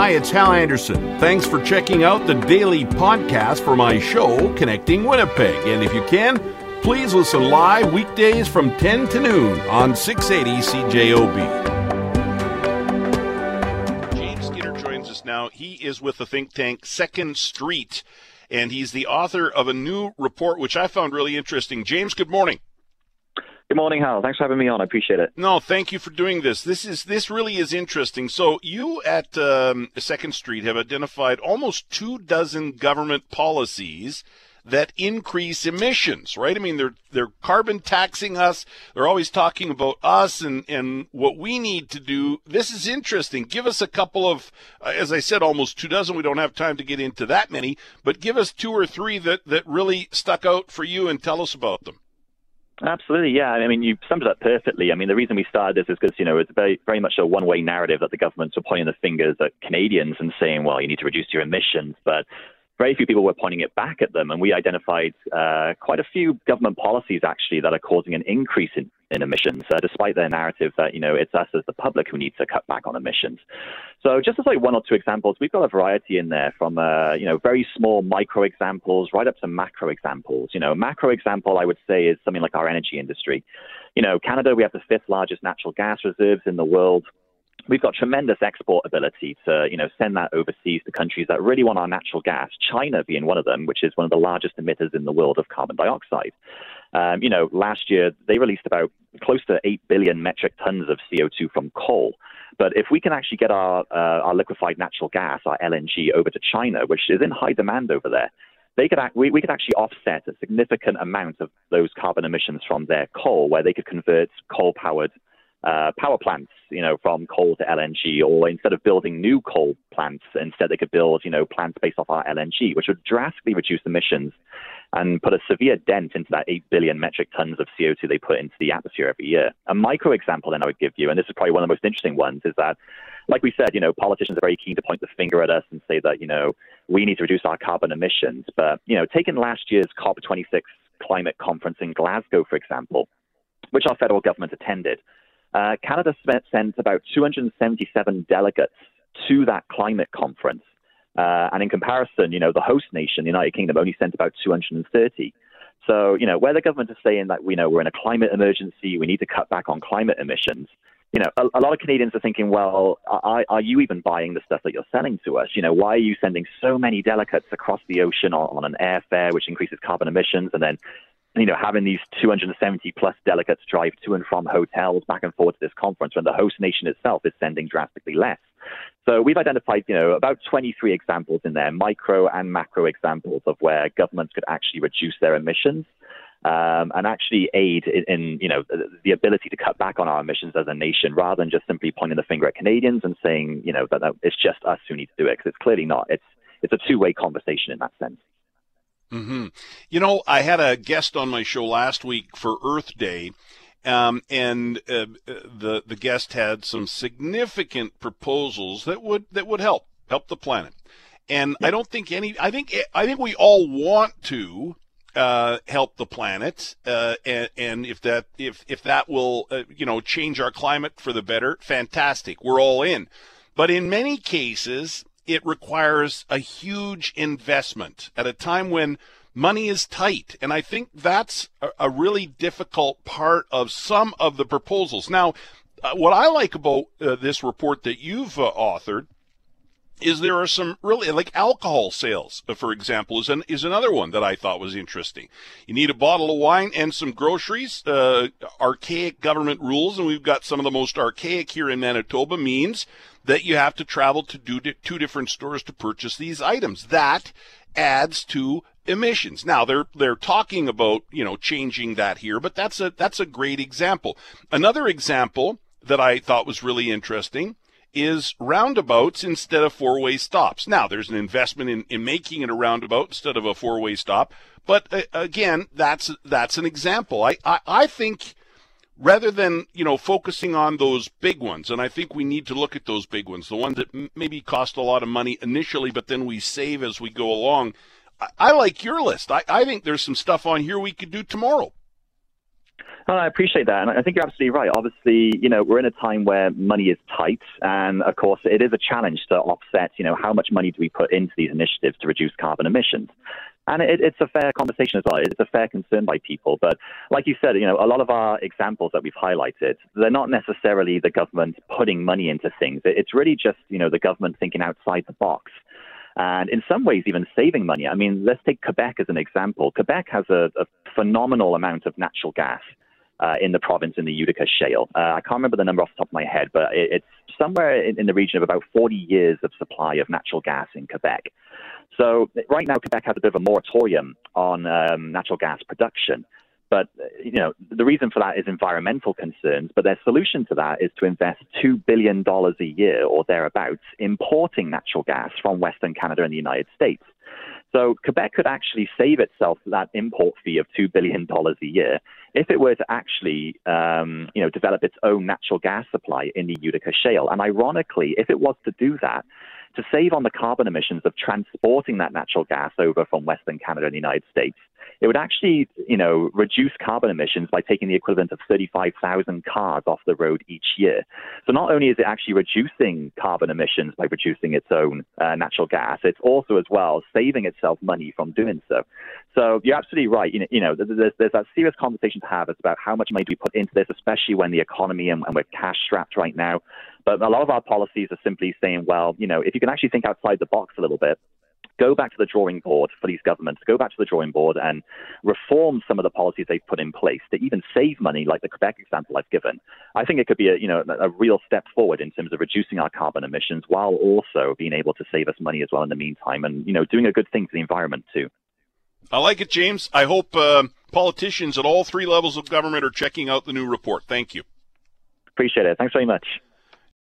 Hi, it's Hal Anderson. Thanks for checking out the daily podcast for my show, Connecting Winnipeg. And if you can, please listen live weekdays from 10 to noon on 680 CJOB. James Skinner joins us now. He is with the think tank Second Street, and he's the author of a new report, which I found really interesting. James, good morning. Good morning, Hal. Thanks for having me on. I appreciate it. No, thank you for doing this. This is this really is interesting. So you at um, Second Street have identified almost two dozen government policies that increase emissions, right? I mean, they're they're carbon taxing us. They're always talking about us and and what we need to do. This is interesting. Give us a couple of, uh, as I said, almost two dozen. We don't have time to get into that many, but give us two or three that that really stuck out for you and tell us about them. Absolutely, yeah. I mean, you summed it up perfectly. I mean, the reason we started this is because, you know, it's very, very much a one way narrative that the governments are pointing the fingers at Canadians and saying, well, you need to reduce your emissions. But very few people were pointing it back at them. And we identified uh, quite a few government policies, actually, that are causing an increase in, in emissions, uh, despite their narrative that, you know, it's us as the public who need to cut back on emissions. So just as like one or two examples, we've got a variety in there from, uh, you know, very small micro examples right up to macro examples. You know, macro example, I would say, is something like our energy industry. You know, Canada, we have the fifth largest natural gas reserves in the world we've got tremendous export ability to, you know, send that overseas to countries that really want our natural gas. China being one of them, which is one of the largest emitters in the world of carbon dioxide. Um, you know, last year they released about close to 8 billion metric tons of CO2 from coal. But if we can actually get our, uh, our liquefied natural gas, our LNG, over to China, which is in high demand over there, they could act, we, we could actually offset a significant amount of those carbon emissions from their coal, where they could convert coal powered uh, power plants, you know, from coal to LNG, or instead of building new coal plants, instead they could build, you know, plants based off our LNG, which would drastically reduce emissions and put a severe dent into that 8 billion metric tons of CO2 they put into the atmosphere every year. A micro example then I would give you, and this is probably one of the most interesting ones, is that, like we said, you know, politicians are very keen to point the finger at us and say that, you know, we need to reduce our carbon emissions. But, you know, taking last year's COP26 climate conference in Glasgow, for example, which our federal government attended, uh, Canada sent about 277 delegates to that climate conference. Uh, and in comparison, you know, the host nation, the United Kingdom, only sent about 230. So, you know, where the government is saying that, we know, we're in a climate emergency, we need to cut back on climate emissions, you know, a, a lot of Canadians are thinking, well, are, are, you even buying the stuff that you're selling to us? You know, why are you sending so many delegates across the ocean on, on an airfare, which increases carbon emissions, and then you know, having these 270 plus delegates drive to and from hotels back and forth to this conference when the host nation itself is sending drastically less. So we've identified, you know, about 23 examples in there, micro and macro examples of where governments could actually reduce their emissions. Um, and actually aid in, in, you know, the ability to cut back on our emissions as a nation, rather than just simply pointing the finger at Canadians and saying, you know, that, that it's just us who need to do it, because it's clearly not. It's it's a two-way conversation in that sense. Mm-hmm. You know, I had a guest on my show last week for Earth Day, um, and uh, the the guest had some significant proposals that would that would help help the planet. And I don't think any. I think I think we all want to uh, help the planet, uh, and, and, if that if if that will uh, you know change our climate for the better, fantastic. We're all in. But in many cases, it requires a huge investment at a time when money is tight. And I think that's a, really difficult part of some of the proposals. Now, uh, what I like about uh, this report that you've uh, authored is there are some really like alcohol sales, uh, for example, is an, is another one that I thought was interesting. You need a bottle of wine and some groceries. Uh, archaic government rules, and we've got some of the most archaic here in Manitoba, means that you have to travel to do two different stores to purchase these items. That adds to emissions. Now they're they're talking about, you know, changing that here, but that's a that's a great example. Another example that I thought was really interesting is roundabouts instead of four-way stops. Now, there's an investment in, in making it a roundabout instead of a four-way stop, but uh, again, that's that's an example. I, I, I think rather than you know focusing on those big ones and i think we need to look at those big ones the ones that m- maybe cost a lot of money initially but then we save as we go along i, I like your list I, I think there's some stuff on here we could do tomorrow I appreciate that. And I think you're absolutely right. Obviously, you know, we're in a time where money is tight. And of course, it is a challenge to offset, you know, how much money do we put into these initiatives to reduce carbon emissions. And it, it's a fair conversation as well. It's a fair concern by people. But like you said, you know, a lot of our examples that we've highlighted, they're not necessarily the government putting money into things. It's really just, you know, the government thinking outside the box and in some ways even saving money. I mean, let's take Quebec as an example. Quebec has a, a phenomenal amount of natural gas. Uh, in the province in the Utica Shale. Uh, I can't remember the number off the top of my head, but it, it's somewhere in, in, the region of about 40 years of supply of natural gas in Quebec. So right now, Quebec has a bit of a moratorium on um, natural gas production. But you know, the reason for that is environmental concerns. But their solution to that is to invest two billion dollars a year or thereabouts importing natural gas from Western Canada and the United States. So Quebec could actually save itself that import fee of two billion dollars a year if it were to actually, um, you know, develop its own natural gas supply in the Utica Shale. And ironically, if it was to do that, to save on the carbon emissions of transporting that natural gas over from Western Canada and the United States, it would actually, you know, reduce carbon emissions by taking the equivalent of 35,000 cars off the road each year. So not only is it actually reducing carbon emissions by producing its own uh, natural gas, it's also as well saving itself money from doing so. So you're absolutely right. You know, there's, there's that serious conversation to have. It's about how much money do we put into this, especially when the economy and, and we're cash strapped right now. But a lot of our policies are simply saying, well, you know, if you can actually think outside the box a little bit, go back to the drawing board for these governments, go back to the drawing board and reform some of the policies they've put in place to even save money, like the Quebec example I've given. I think it could be a, you know, a real step forward in terms of reducing our carbon emissions while also being able to save us money as well in the meantime and, you know, doing a good thing for the environment too. I like it, James. I hope uh, politicians at all three levels of government are checking out the new report. Thank you. Appreciate it. Thanks very much.